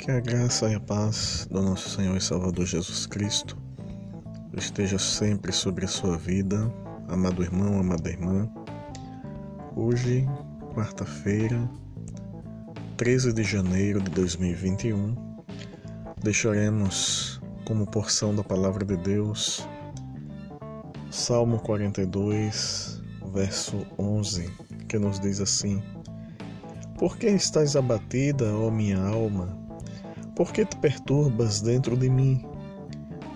Que a graça e a paz do nosso Senhor e Salvador Jesus Cristo esteja sempre sobre a sua vida, amado irmão, amada irmã. Hoje, quarta-feira, 13 de janeiro de 2021, deixaremos como porção da palavra de Deus Salmo 42, verso 11, que nos diz assim: Por que estás abatida, ó minha alma? Por que te perturbas dentro de mim?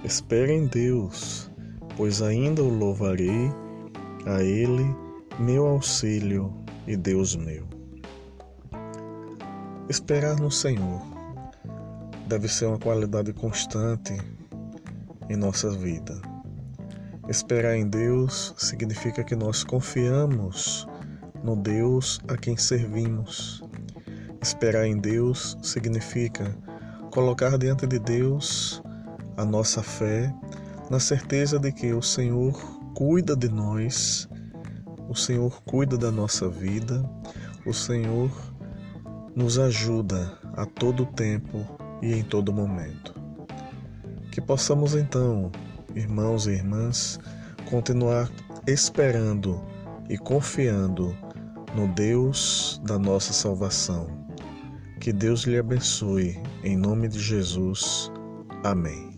Espera em Deus, pois ainda o louvarei, a Ele, meu auxílio e Deus meu. Esperar no Senhor deve ser uma qualidade constante em nossa vida. Esperar em Deus significa que nós confiamos no Deus a quem servimos. Esperar em Deus significa colocar diante de Deus a nossa fé na certeza de que o Senhor cuida de nós, o Senhor cuida da nossa vida, o Senhor nos ajuda a todo tempo e em todo momento. Que possamos então irmãos e irmãs, continuar esperando e confiando no Deus da nossa salvação. Que Deus lhe abençoe, em nome de Jesus. Amém.